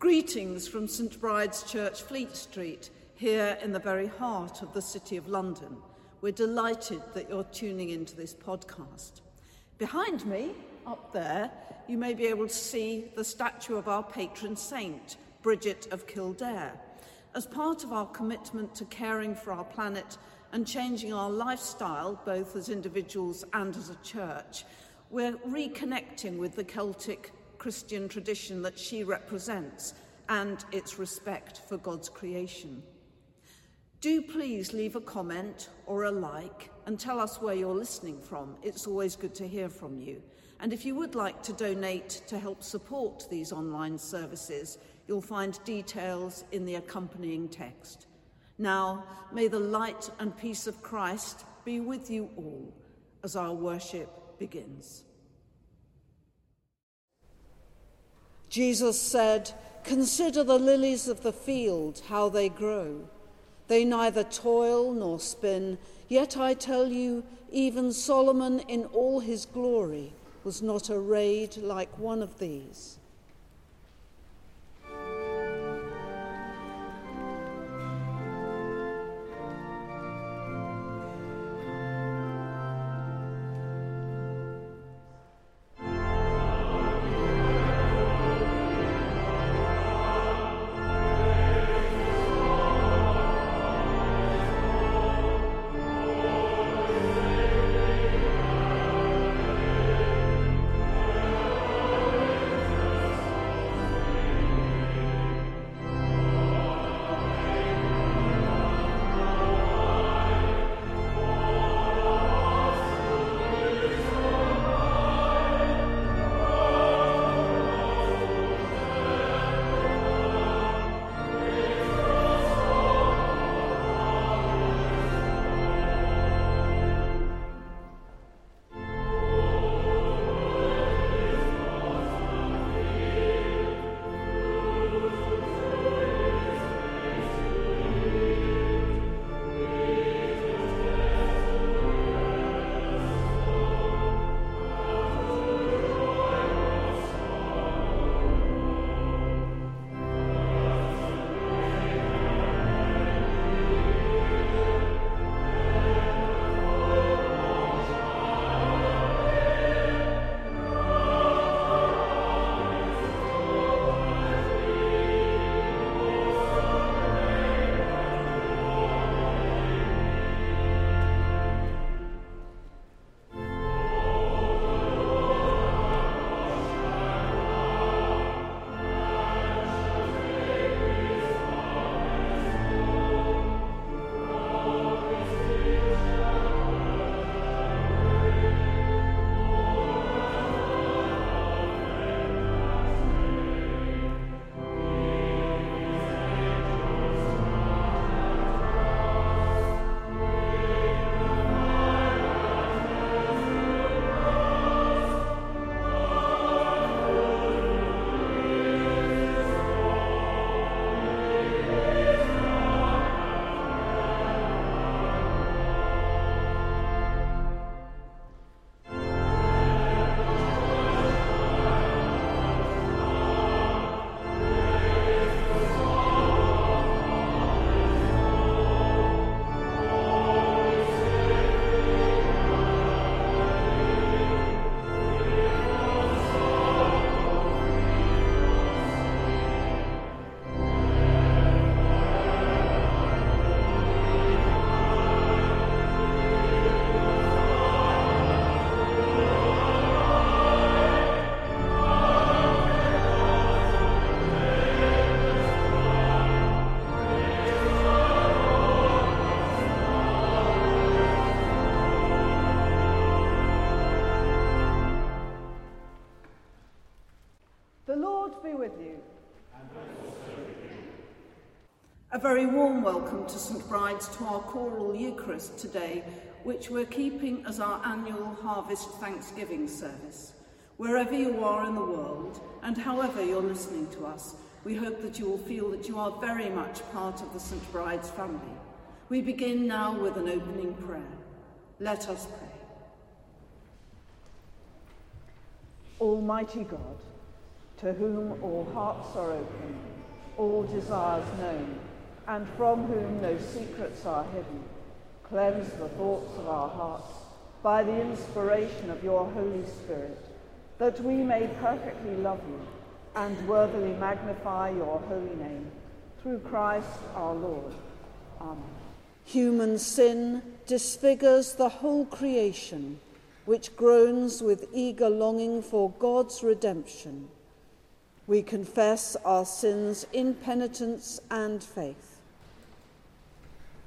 Greetings from St Bride's Church, Fleet Street, here in the very heart of the City of London. We're delighted that you're tuning into this podcast. Behind me, up there, you may be able to see the statue of our patron saint, Bridget of Kildare. As part of our commitment to caring for our planet and changing our lifestyle, both as individuals and as a church, we're reconnecting with the Celtic Christian tradition that she represents and its respect for God's creation. Do please leave a comment or a like and tell us where you're listening from. It's always good to hear from you. And if you would like to donate to help support these online services, you'll find details in the accompanying text. Now, may the light and peace of Christ be with you all as our worship begins. Jesus said, Consider the lilies of the field, how they grow. They neither toil nor spin, yet I tell you, even Solomon in all his glory was not arrayed like one of these. Very warm welcome to St Bride's to our choral Eucharist today, which we're keeping as our annual Harvest Thanksgiving service. Wherever you are in the world, and however you're listening to us, we hope that you will feel that you are very much part of the St Bride's family. We begin now with an opening prayer. Let us pray. Almighty God, to whom all hearts are open, all desires known, and from whom no secrets are hidden. Cleanse the thoughts of our hearts by the inspiration of your Holy Spirit, that we may perfectly love you and worthily magnify your holy name. Through Christ our Lord. Amen. Human sin disfigures the whole creation, which groans with eager longing for God's redemption. We confess our sins in penitence and faith.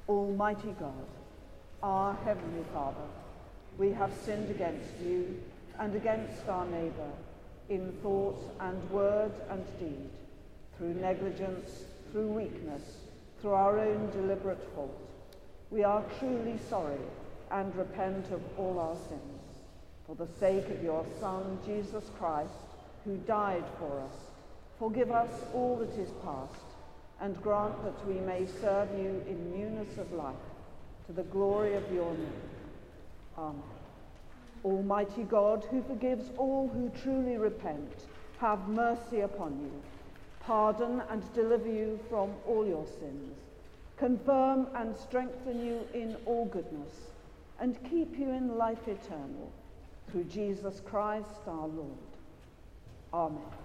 Almighty God, our Heavenly Father, we have sinned against you and against our neighbour in thought and word and deed, through negligence, through weakness, through our own deliberate fault. We are truly sorry and repent of all our sins. For the sake of your Son, Jesus Christ, who died for us, Forgive us all that is past, and grant that we may serve you in newness of life, to the glory of your name. Amen. Almighty God, who forgives all who truly repent, have mercy upon you, pardon and deliver you from all your sins, confirm and strengthen you in all goodness, and keep you in life eternal, through Jesus Christ our Lord. Amen.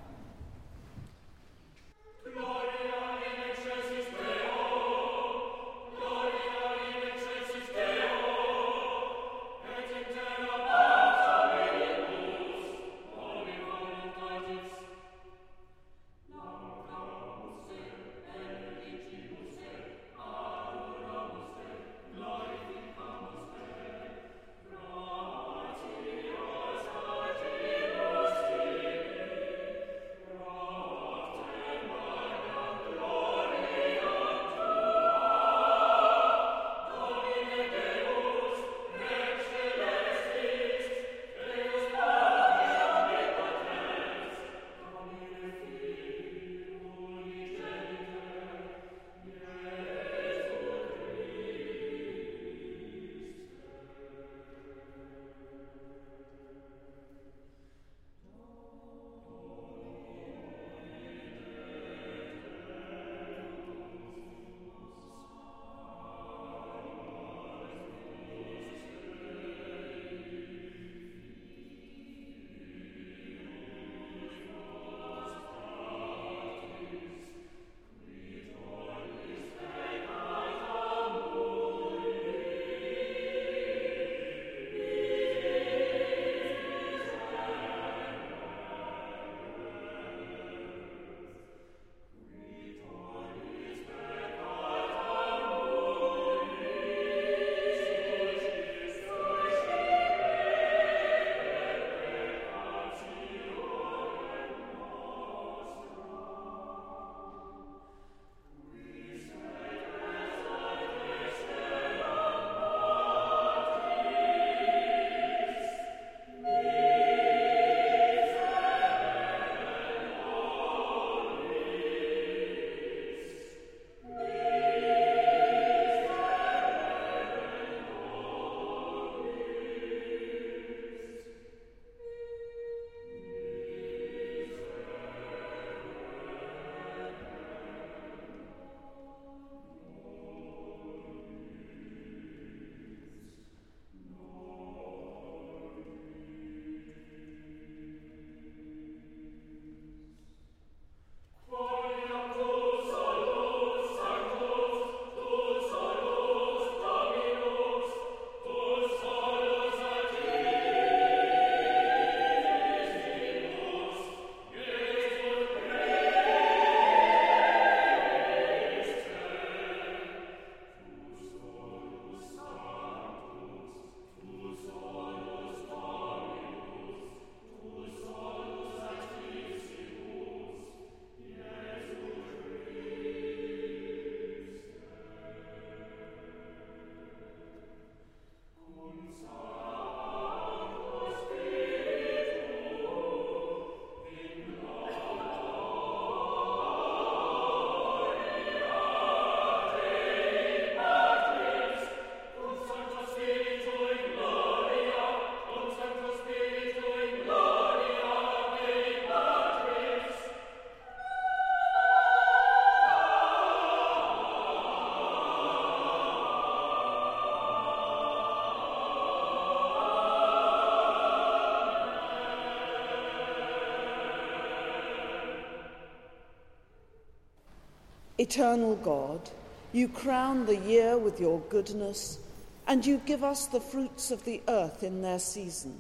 Eternal God, you crown the year with your goodness, and you give us the fruits of the earth in their season.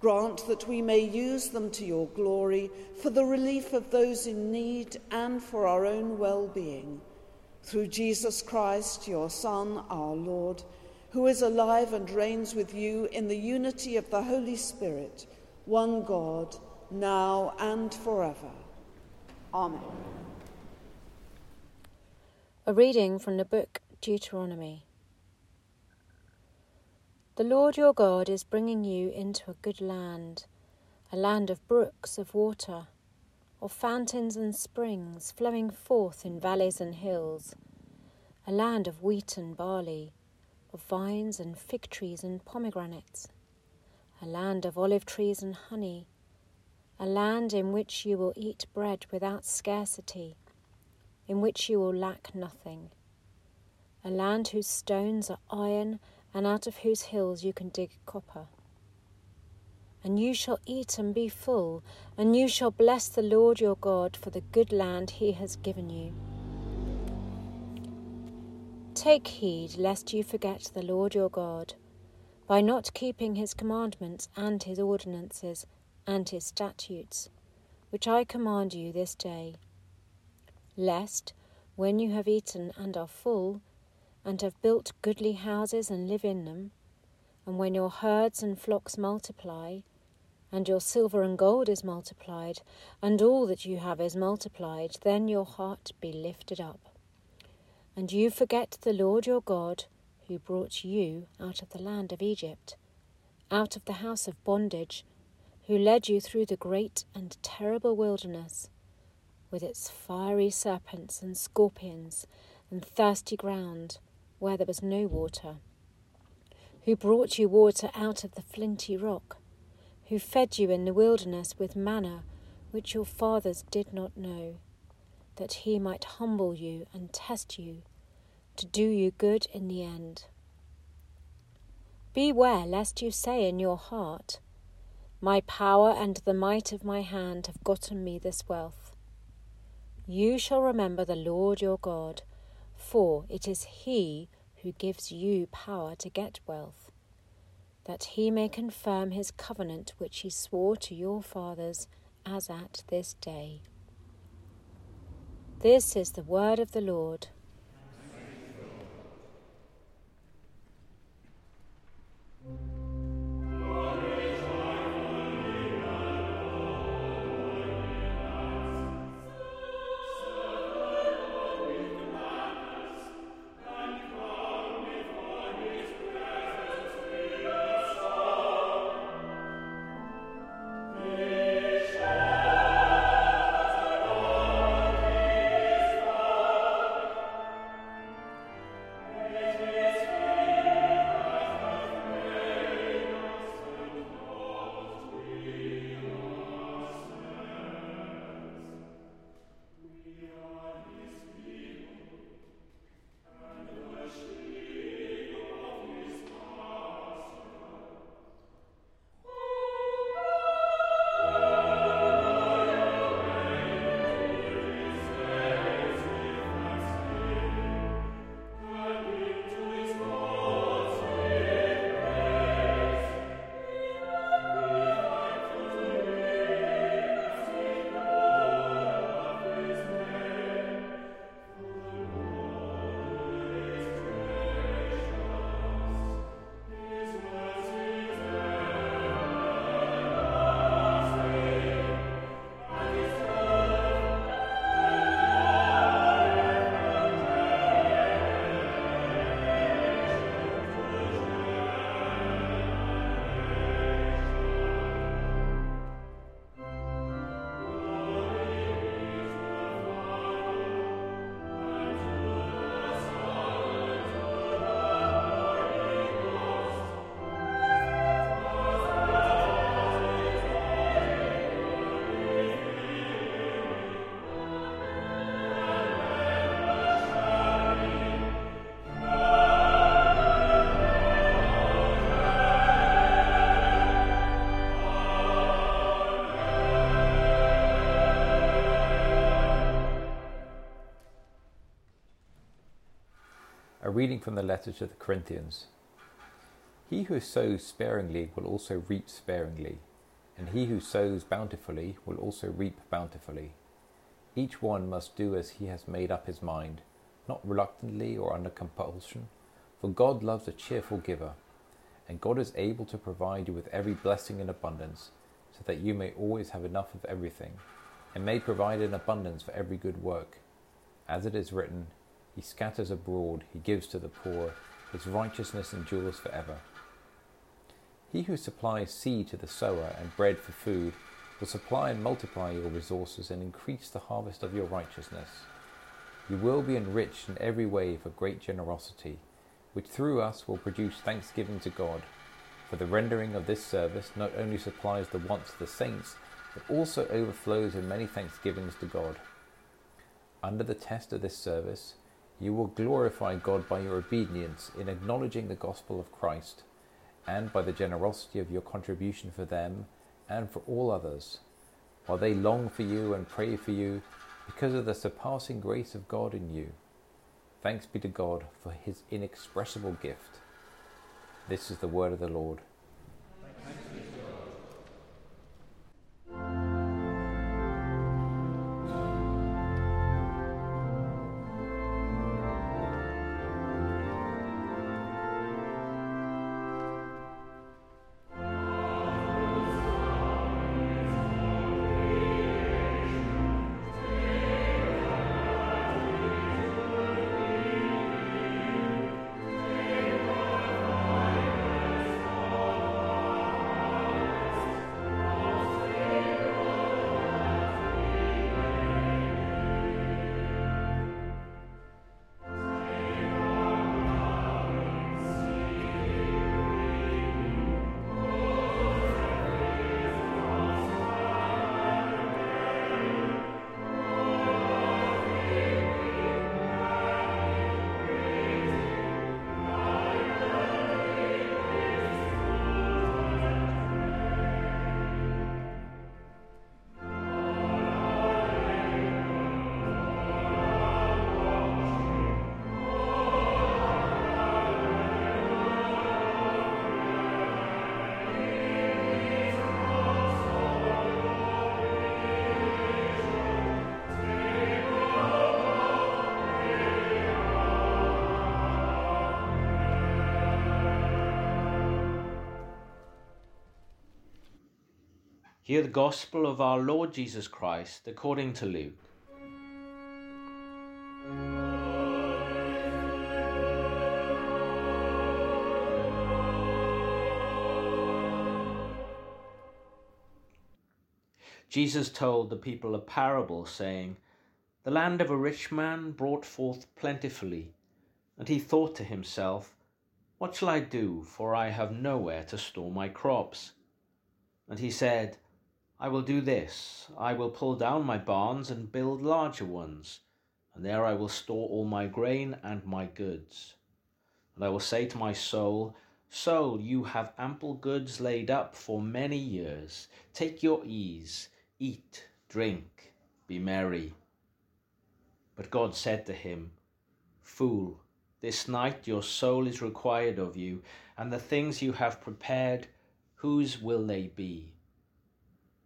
Grant that we may use them to your glory for the relief of those in need and for our own well being. Through Jesus Christ, your Son, our Lord, who is alive and reigns with you in the unity of the Holy Spirit, one God, now and forever. Amen. A reading from the book Deuteronomy. The Lord your God is bringing you into a good land, a land of brooks of water, of fountains and springs flowing forth in valleys and hills, a land of wheat and barley, of vines and fig trees and pomegranates, a land of olive trees and honey, a land in which you will eat bread without scarcity in which you will lack nothing. A land whose stones are iron, and out of whose hills you can dig copper. And you shall eat and be full, and you shall bless the Lord your God for the good land he has given you. Take heed lest you forget the Lord your God, by not keeping his commandments and his ordinances and his statutes, which I command you this day lest, when you have eaten and are full, and have built goodly houses and live in them, and when your herds and flocks multiply, and your silver and gold is multiplied, and all that you have is multiplied, then your heart be lifted up. And you forget the Lord your God, who brought you out of the land of Egypt, out of the house of bondage, who led you through the great and terrible wilderness with its fiery serpents and scorpions and thirsty ground where there was no water, who brought you water out of the flinty rock, who fed you in the wilderness with manna which your fathers did not know, that he might humble you and test you, to do you good in the end. Beware lest you say in your heart, My power and the might of my hand have gotten me this wealth. You shall remember the Lord your God, for it is He who gives you power to get wealth, that He may confirm His covenant which He swore to your fathers as at this day. This is the word of the Lord. From the letter to the Corinthians. He who sows sparingly will also reap sparingly, and he who sows bountifully will also reap bountifully. Each one must do as he has made up his mind, not reluctantly or under compulsion, for God loves a cheerful giver, and God is able to provide you with every blessing in abundance, so that you may always have enough of everything, and may provide in abundance for every good work. As it is written, he scatters abroad, he gives to the poor, his righteousness endures forever. He who supplies seed to the sower and bread for food will supply and multiply your resources and increase the harvest of your righteousness. You will be enriched in every way for great generosity, which through us will produce thanksgiving to God. For the rendering of this service not only supplies the wants of the saints, but also overflows in many thanksgivings to God. Under the test of this service, you will glorify God by your obedience in acknowledging the gospel of Christ, and by the generosity of your contribution for them and for all others, while they long for you and pray for you because of the surpassing grace of God in you. Thanks be to God for his inexpressible gift. This is the word of the Lord. Hear the gospel of our Lord Jesus Christ according to Luke. Jesus told the people a parable, saying, The land of a rich man brought forth plentifully, and he thought to himself, What shall I do, for I have nowhere to store my crops? And he said, I will do this I will pull down my barns and build larger ones, and there I will store all my grain and my goods. And I will say to my soul, Soul, you have ample goods laid up for many years. Take your ease, eat, drink, be merry. But God said to him, Fool, this night your soul is required of you, and the things you have prepared, whose will they be?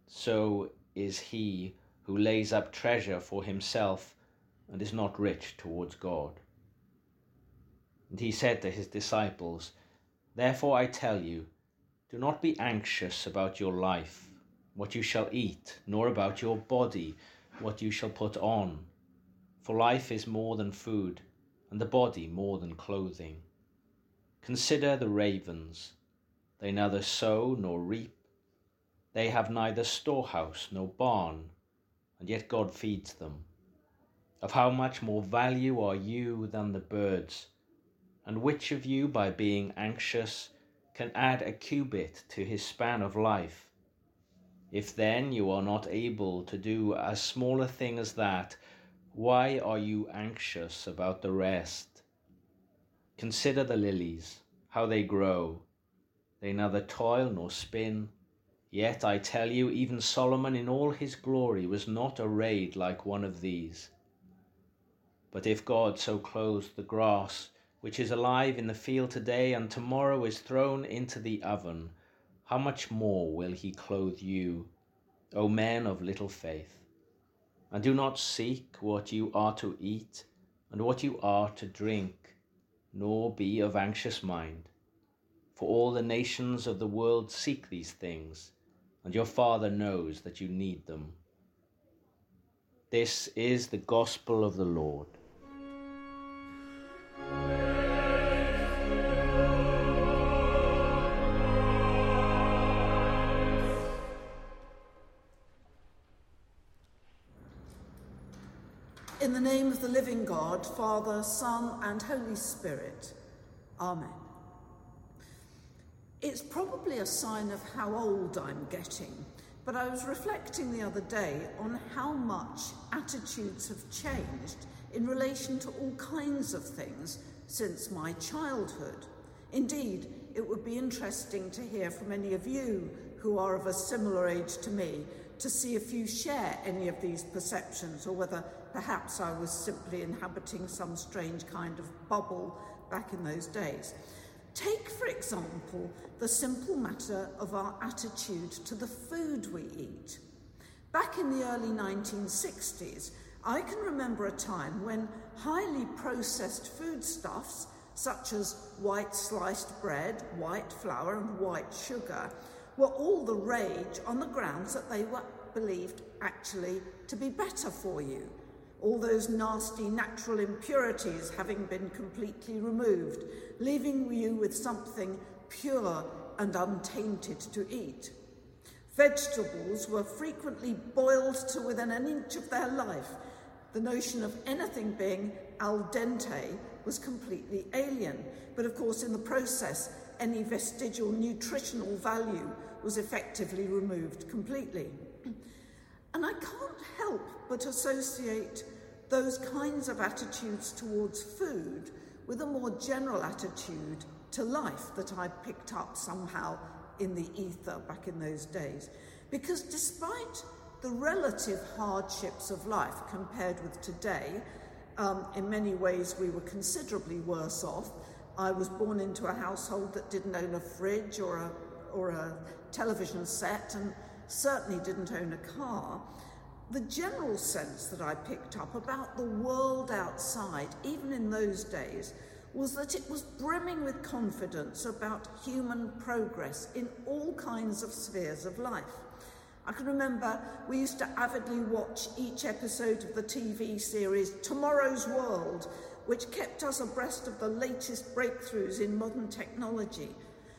So is he who lays up treasure for himself and is not rich towards God. And he said to his disciples, Therefore I tell you, do not be anxious about your life, what you shall eat, nor about your body, what you shall put on. For life is more than food, and the body more than clothing. Consider the ravens. They neither sow nor reap they have neither storehouse nor barn, and yet God feeds them. Of how much more value are you than the birds? And which of you, by being anxious, can add a cubit to his span of life? If then you are not able to do as small a thing as that, why are you anxious about the rest? Consider the lilies, how they grow. They neither toil nor spin. Yet I tell you, even Solomon in all his glory was not arrayed like one of these. But if God so clothes the grass, which is alive in the field today and tomorrow is thrown into the oven, how much more will he clothe you, O men of little faith? And do not seek what you are to eat and what you are to drink, nor be of anxious mind. For all the nations of the world seek these things, and your Father knows that you need them. This is the gospel of the Lord. In the name of the living God, Father, Son, and Holy Spirit. Amen. It's probably a sign of how old I'm getting, but I was reflecting the other day on how much attitudes have changed in relation to all kinds of things since my childhood. Indeed, it would be interesting to hear from any of you who are of a similar age to me to see if you share any of these perceptions or whether Perhaps I was simply inhabiting some strange kind of bubble back in those days. Take, for example, the simple matter of our attitude to the food we eat. Back in the early 1960s, I can remember a time when highly processed foodstuffs, such as white sliced bread, white flour, and white sugar, were all the rage on the grounds that they were believed actually to be better for you all those nasty natural impurities having been completely removed, leaving you with something pure and untainted to eat. Vegetables were frequently boiled to within an inch of their life. The notion of anything being al dente was completely alien, but of course, in the process, any vestigial nutritional value was effectively removed completely. And I can't help but associate those kinds of attitudes towards food with a more general attitude to life that I picked up somehow in the ether back in those days. Because despite the relative hardships of life compared with today, um, in many ways we were considerably worse off. I was born into a household that didn't own a fridge or a, or a television set and certainly didn't own a car. The general sense that I picked up about the world outside, even in those days, was that it was brimming with confidence about human progress in all kinds of spheres of life. I can remember we used to avidly watch each episode of the TV series Tomorrow's World, which kept us abreast of the latest breakthroughs in modern technology.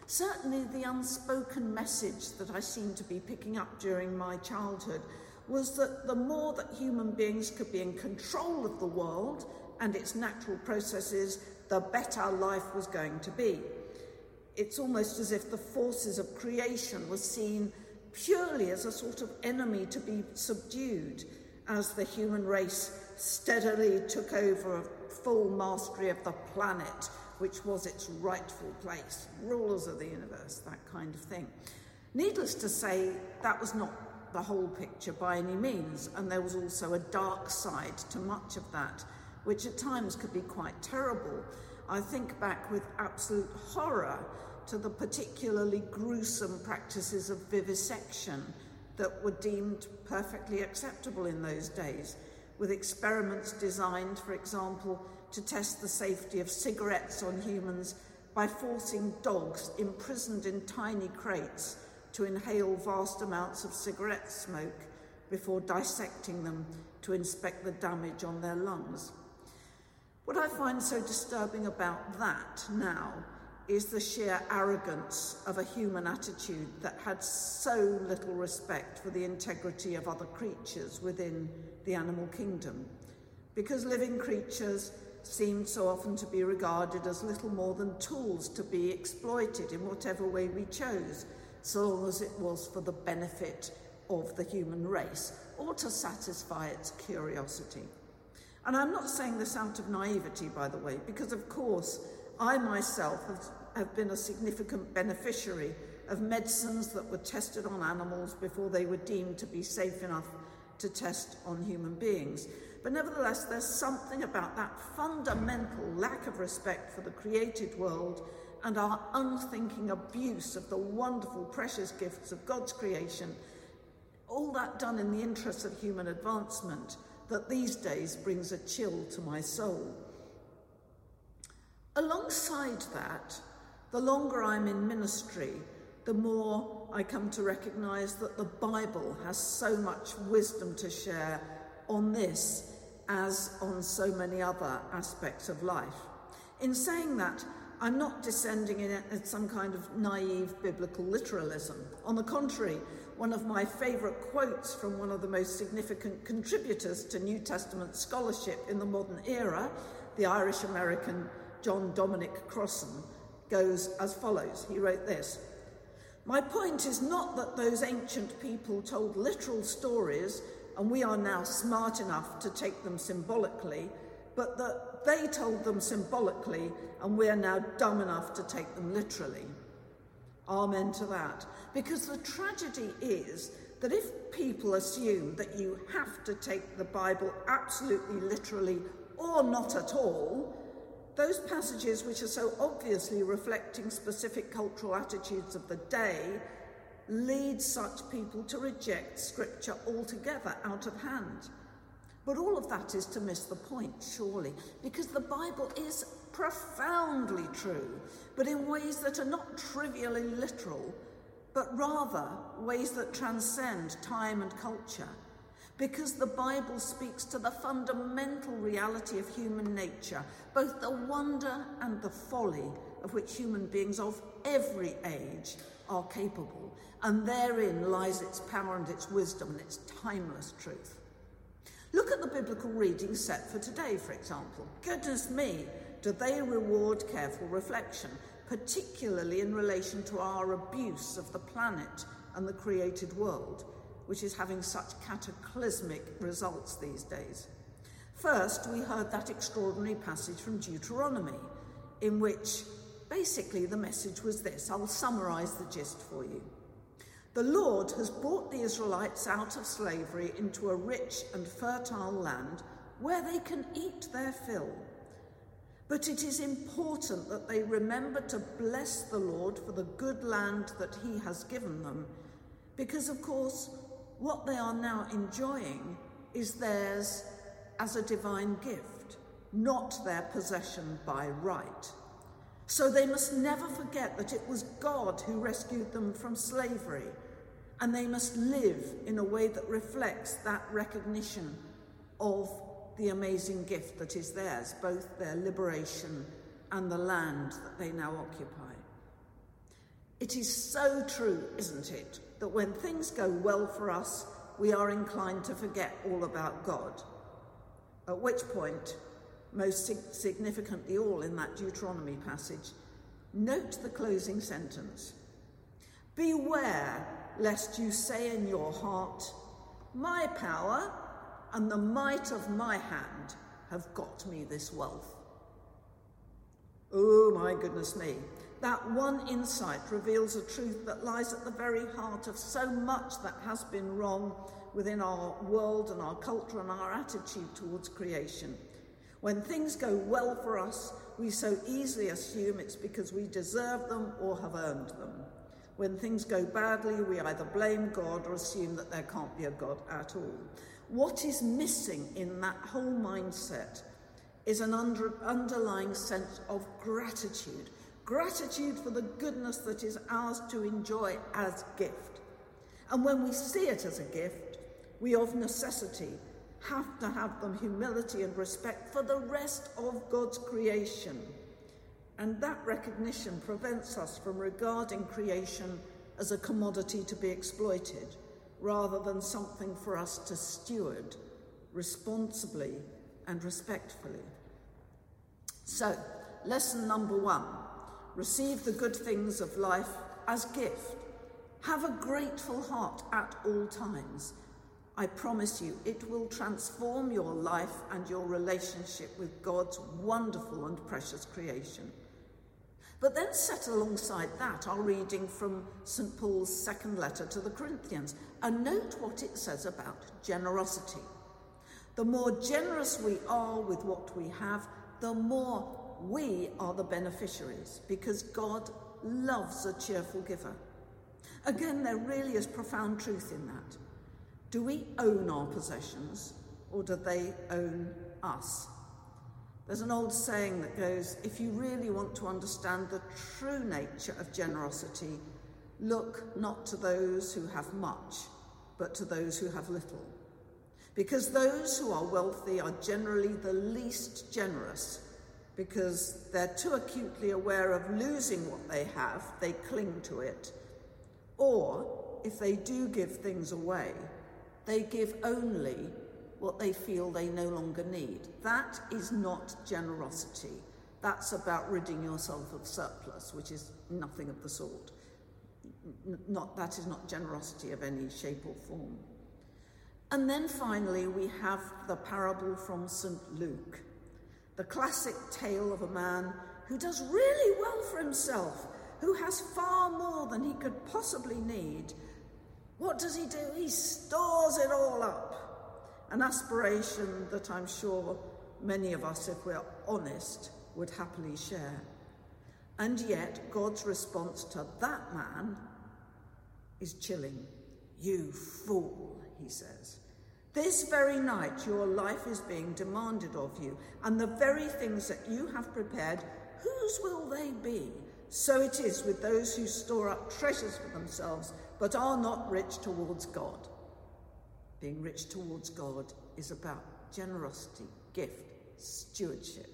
Certainly, the unspoken message that I seemed to be picking up during my childhood was that the more that human beings could be in control of the world and its natural processes, the better life was going to be. It's almost as if the forces of creation were seen purely as a sort of enemy to be subdued as the human race steadily took over full mastery of the planet, which was its rightful place, rulers of the universe, that kind of thing. Needless to say, that was not the whole picture by any means, and there was also a dark side to much of that, which at times could be quite terrible. I think back with absolute horror to the particularly gruesome practices of vivisection that were deemed perfectly acceptable in those days, with experiments designed, for example, to test the safety of cigarettes on humans by forcing dogs imprisoned in tiny crates to inhale vast amounts of cigarette smoke before dissecting them to inspect the damage on their lungs. What I find so disturbing about that now is the sheer arrogance of a human attitude that had so little respect for the integrity of other creatures within the animal kingdom. Because living creatures seemed so often to be regarded as little more than tools to be exploited in whatever way we chose so long as it was for the benefit of the human race or to satisfy its curiosity. And I'm not saying this out of naivety, by the way, because of course I myself have, have been a significant beneficiary of medicines that were tested on animals before they were deemed to be safe enough to test on human beings. But nevertheless, there's something about that fundamental lack of respect for the created world and our unthinking abuse of the wonderful, precious gifts of God's creation, all that done in the interests of human advancement, that these days brings a chill to my soul. Alongside that, the longer I'm in ministry, the more I come to recognize that the Bible has so much wisdom to share on this as on so many other aspects of life. In saying that, I'm not descending in some kind of naive biblical literalism. On the contrary, one of my favourite quotes from one of the most significant contributors to New Testament scholarship in the modern era, the Irish American John Dominic Crossan, goes as follows. He wrote this My point is not that those ancient people told literal stories and we are now smart enough to take them symbolically, but that they told them symbolically and we are now dumb enough to take them literally. Amen to that. Because the tragedy is that if people assume that you have to take the Bible absolutely literally or not at all, those passages which are so obviously reflecting specific cultural attitudes of the day lead such people to reject Scripture altogether out of hand. But all of that is to miss the point, surely, because the Bible is profoundly true, but in ways that are not trivially literal, but rather ways that transcend time and culture. Because the Bible speaks to the fundamental reality of human nature, both the wonder and the folly of which human beings of every age are capable, and therein lies its power and its wisdom and its timeless truth. Look at the biblical reading set for today, for example. Goodness me, do they reward careful reflection, particularly in relation to our abuse of the planet and the created world, which is having such cataclysmic results these days. First, we heard that extraordinary passage from Deuteronomy, in which basically the message was this I'll summarize the gist for you. The Lord has brought the Israelites out of slavery into a rich and fertile land where they can eat their fill. But it is important that they remember to bless the Lord for the good land that He has given them, because, of course, what they are now enjoying is theirs as a divine gift, not their possession by right. So they must never forget that it was God who rescued them from slavery, and they must live in a way that reflects that recognition of the amazing gift that is theirs, both their liberation and the land that they now occupy. It is so true, isn't it, that when things go well for us, we are inclined to forget all about God. At which point, most significantly all in that Deuteronomy passage, note the closing sentence. Beware lest you say in your heart, My power and the might of my hand have got me this wealth. Oh my goodness me. That one insight reveals a truth that lies at the very heart of so much that has been wrong within our world and our culture and our attitude towards creation. When things go well for us, we so easily assume it's because we deserve them or have earned them. When things go badly, we either blame God or assume that there can't be a God at all. What is missing in that whole mindset is an under, underlying sense of gratitude. Gratitude for the goodness that is ours to enjoy as gift. And when we see it as a gift, we of necessity have to have them humility and respect for the rest of God's creation. And that recognition prevents us from regarding creation as a commodity to be exploited, rather than something for us to steward responsibly and respectfully. So, lesson number one receive the good things of life as gift. Have a grateful heart at all times I promise you, it will transform your life and your relationship with God's wonderful and precious creation. But then set alongside that our reading from St. Paul's second letter to the Corinthians and note what it says about generosity. The more generous we are with what we have, the more we are the beneficiaries because God loves a cheerful giver. Again, there really is profound truth in that. Do we own our possessions or do they own us? There's an old saying that goes if you really want to understand the true nature of generosity, look not to those who have much, but to those who have little. Because those who are wealthy are generally the least generous because they're too acutely aware of losing what they have, they cling to it. Or if they do give things away, they give only what they feel they no longer need. That is not generosity. That's about ridding yourself of surplus, which is nothing of the sort. Not, that is not generosity of any shape or form. And then finally, we have the parable from St. Luke, the classic tale of a man who does really well for himself, who has far more than he could possibly need. What does he do? He stores it all up an aspiration that I'm sure many of us, if we're honest, would happily share. And yet, God's response to that man is chilling. You fool, he says. This very night, your life is being demanded of you, and the very things that you have prepared, whose will they be? So it is with those who store up treasures for themselves, but are not rich towards God. Being rich towards God is about generosity, gift, stewardship.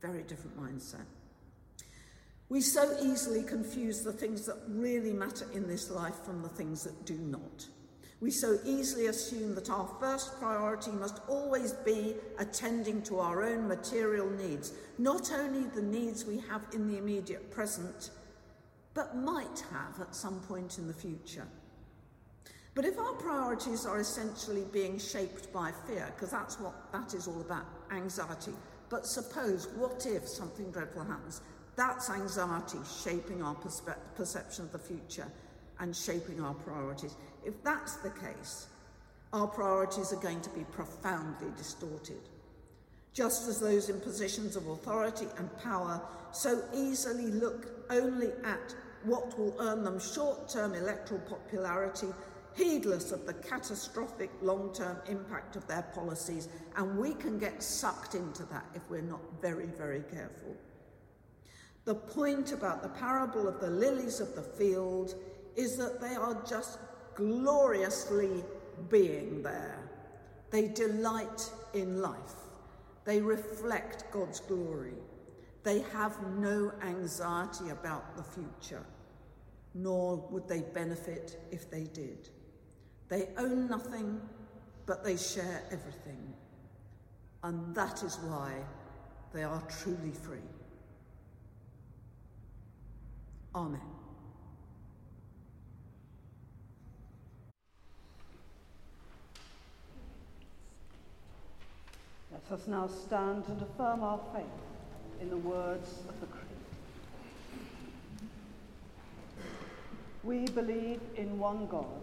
Very different mindset. We so easily confuse the things that really matter in this life from the things that do not. We so easily assume that our first priority must always be attending to our own material needs, not only the needs we have in the immediate present, but might have at some point in the future. But if our priorities are essentially being shaped by fear, because that's what that is all about anxiety. But suppose, what if something dreadful happens? That's anxiety shaping our perspe- perception of the future and shaping our priorities. If that's the case, our priorities are going to be profoundly distorted. Just as those in positions of authority and power so easily look only at what will earn them short term electoral popularity heedless of the catastrophic long term impact of their policies, and we can get sucked into that if we're not very, very careful. The point about the parable of the lilies of the field is that they are just gloriously being there. They delight in life, they reflect God's glory. They have no anxiety about the future, nor would they benefit if they did. They own nothing, but they share everything. And that is why they are truly free. Amen. Let us now stand and affirm our faith in the words of the Creed. We believe in one God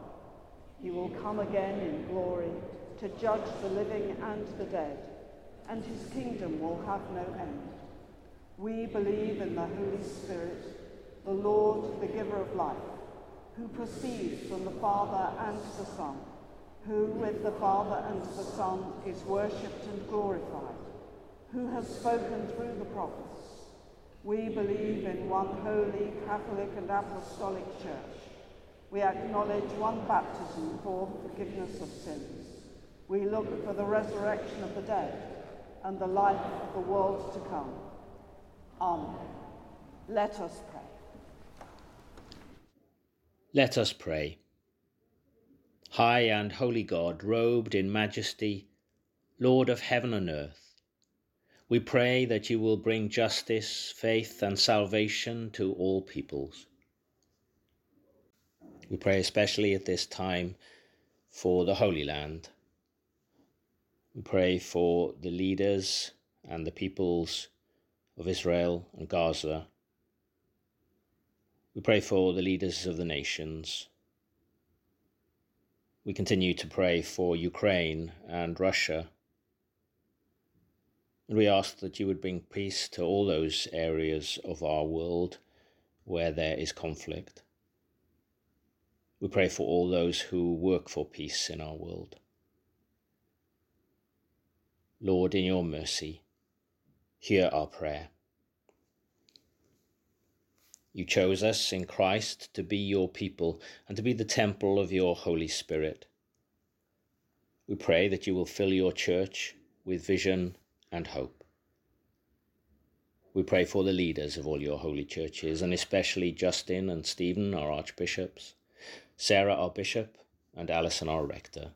He will come again in glory to judge the living and the dead, and his kingdom will have no end. We believe in the Holy Spirit, the Lord, the giver of life, who proceeds from the Father and the Son, who with the Father and the Son is worshipped and glorified, who has spoken through the prophets. We believe in one holy, Catholic and Apostolic Church. We acknowledge one baptism for the forgiveness of sins. We look for the resurrection of the dead and the life of the world to come. Amen. Let us pray. Let us pray. High and holy God, robed in majesty, Lord of heaven and earth, we pray that you will bring justice, faith, and salvation to all peoples. We pray especially at this time for the Holy Land. We pray for the leaders and the peoples of Israel and Gaza. We pray for the leaders of the nations. We continue to pray for Ukraine and Russia. And we ask that you would bring peace to all those areas of our world where there is conflict. We pray for all those who work for peace in our world. Lord, in your mercy, hear our prayer. You chose us in Christ to be your people and to be the temple of your Holy Spirit. We pray that you will fill your church with vision and hope. We pray for the leaders of all your holy churches, and especially Justin and Stephen, our archbishops, Sarah, our bishop, and Alison, our rector.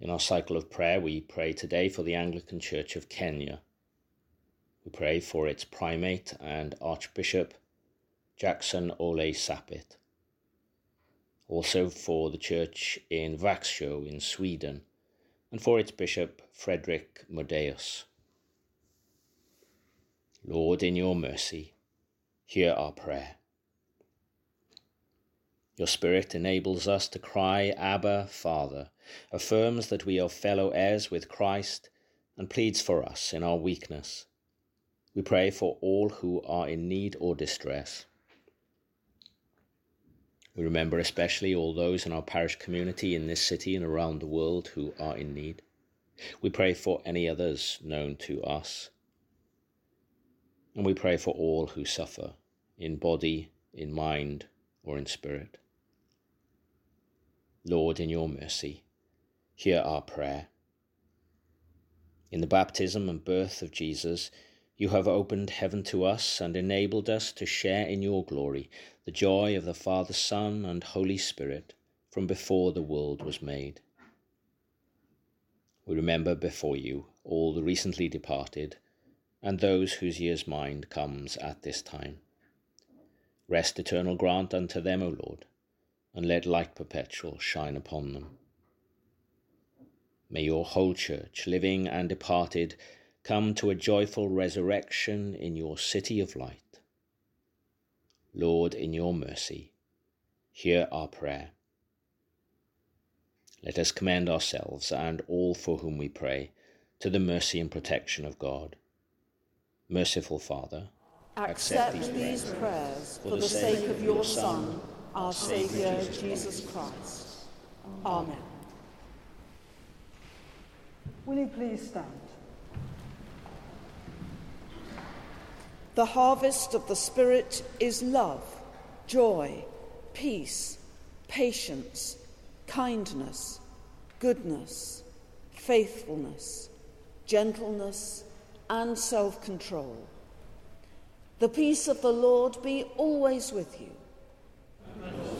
In our cycle of prayer, we pray today for the Anglican Church of Kenya we pray for its primate and Archbishop Jackson Ole Sapit. Also for the church in Växjö in Sweden and for its bishop Fredrik Modéus. Lord, in your mercy, hear our prayer. Your Spirit enables us to cry, Abba, Father, affirms that we are fellow heirs with Christ, and pleads for us in our weakness. We pray for all who are in need or distress. We remember especially all those in our parish community in this city and around the world who are in need. We pray for any others known to us. And we pray for all who suffer in body, in mind, or in spirit. Lord, in your mercy, hear our prayer. In the baptism and birth of Jesus, you have opened heaven to us and enabled us to share in your glory, the joy of the Father, Son, and Holy Spirit from before the world was made. We remember before you all the recently departed and those whose year's mind comes at this time. Rest eternal grant unto them, O Lord, and let light perpetual shine upon them. May your whole church, living and departed, come to a joyful resurrection in your city of light. Lord, in your mercy, hear our prayer. Let us commend ourselves and all for whom we pray to the mercy and protection of God. Merciful Father, accept, accept these, prayers, prayers for the sake of your Son, our Saviour, Jesus Christ. Amen. Will you please stand? The harvest of the Spirit is love, joy, peace, patience, kindness, goodness, faithfulness, gentleness, and self control. The peace of the Lord be always with you. Thank you.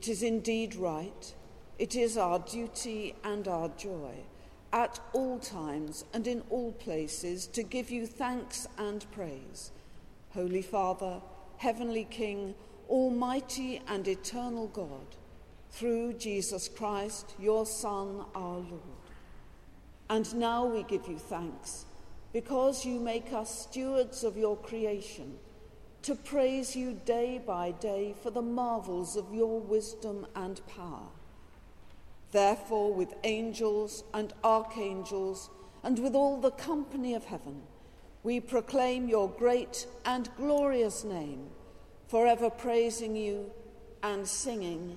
It is indeed right, it is our duty and our joy at all times and in all places to give you thanks and praise. Holy Father, Heavenly King, Almighty and eternal God, through Jesus Christ, your Son, our Lord. And now we give you thanks because you make us stewards of your creation to praise you day by day for the marvels of your wisdom and power. Therefore, with angels and archangels, and with all the company of heaven, we proclaim your great and glorious name, forever praising you and singing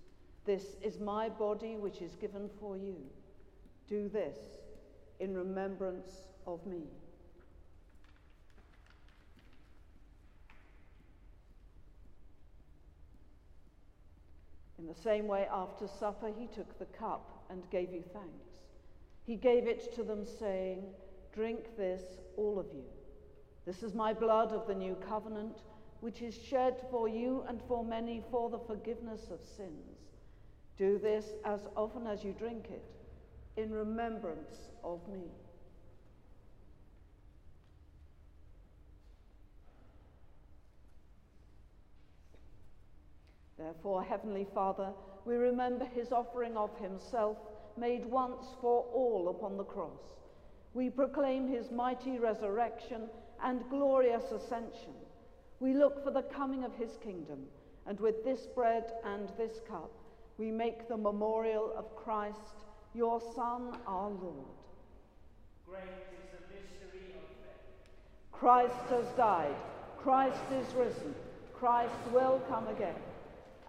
This is my body which is given for you. Do this in remembrance of me. In the same way, after supper, he took the cup and gave you thanks. He gave it to them, saying, Drink this, all of you. This is my blood of the new covenant, which is shed for you and for many for the forgiveness of sins. Do this as often as you drink it in remembrance of me. Therefore, Heavenly Father, we remember his offering of himself made once for all upon the cross. We proclaim his mighty resurrection and glorious ascension. We look for the coming of his kingdom, and with this bread and this cup, we make the memorial of Christ, your Son, our Lord. Great is the mystery of faith. Christ has died. Christ is risen. Christ will come again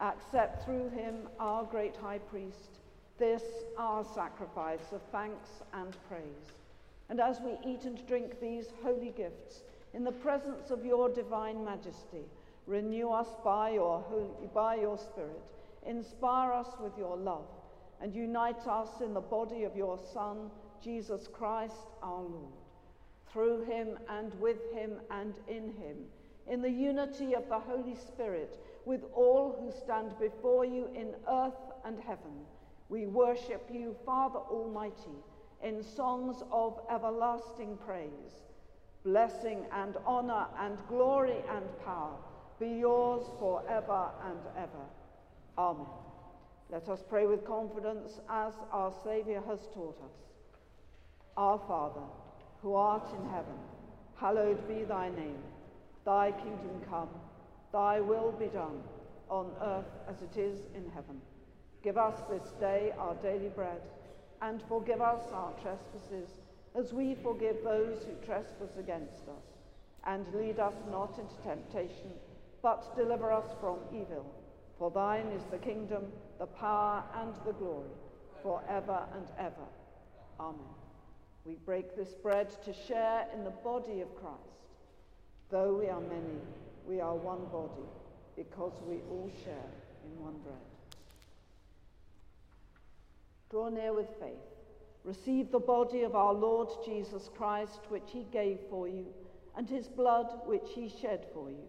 accept through him, our great high priest, this our sacrifice of thanks and praise. And as we eat and drink these holy gifts in the presence of your divine majesty, renew us by your, holy, by your Spirit, inspire us with your love, and unite us in the body of your Son, Jesus Christ our Lord. Through him and with him and in him, in the unity of the Holy Spirit, with all who stand before you in earth and heaven. We worship you, Father Almighty, in songs of everlasting praise. Blessing and honor and glory and power be yours forever and ever. Amen. Let us pray with confidence as our Saviour has taught us. Our Father, who art in heaven, hallowed be thy name. Thy kingdom come. Thy will be done, on earth as it is in heaven. Give us this day our daily bread, and forgive us our trespasses, as we forgive those who trespass against us. And lead us not into temptation, but deliver us from evil. For thine is the kingdom, the power, and the glory, for ever and ever. Amen. We break this bread to share in the body of Christ. Though we are many, we are one body because we all share in one bread. Draw near with faith. Receive the body of our Lord Jesus Christ, which he gave for you, and his blood, which he shed for you.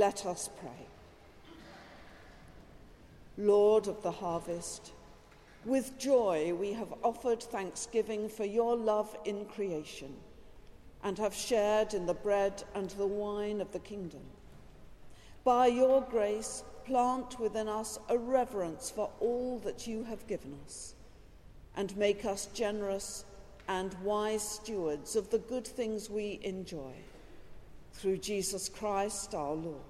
Let us pray. Lord of the harvest, with joy we have offered thanksgiving for your love in creation and have shared in the bread and the wine of the kingdom. By your grace, plant within us a reverence for all that you have given us and make us generous and wise stewards of the good things we enjoy through Jesus Christ our Lord.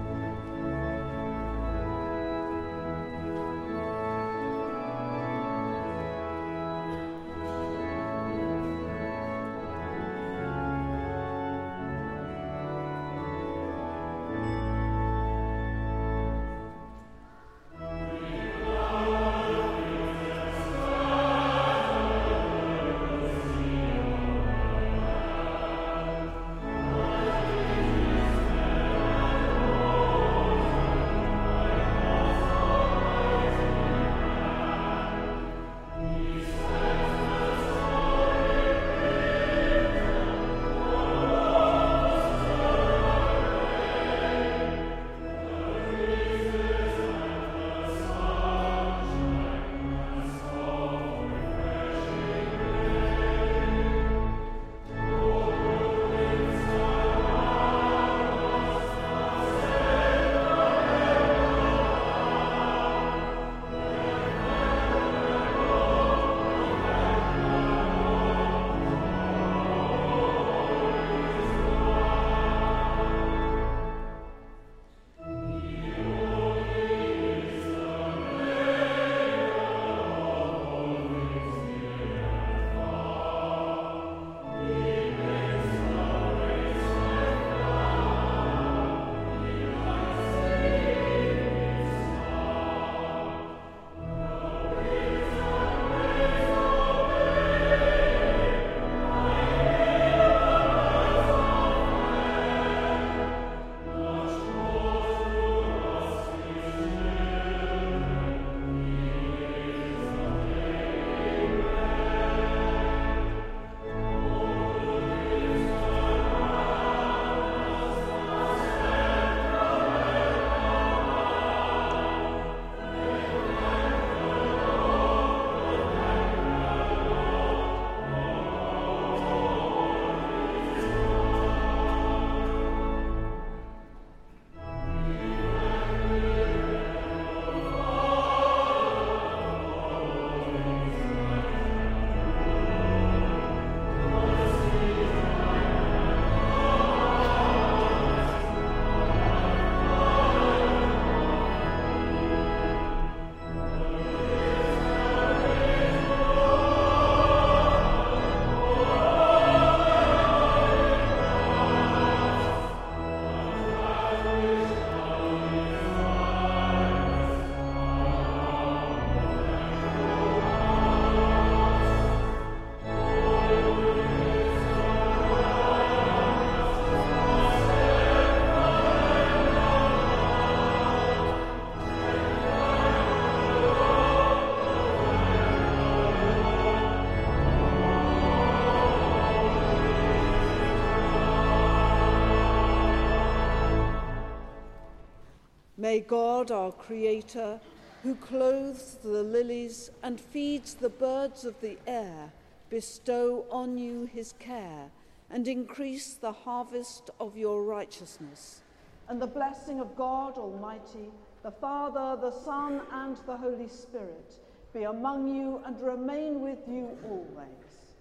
May God, our Creator, who clothes the lilies and feeds the birds of the air, bestow on you his care and increase the harvest of your righteousness. And the blessing of God Almighty, the Father, the Son, and the Holy Spirit be among you and remain with you always.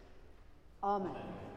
Amen. Amen.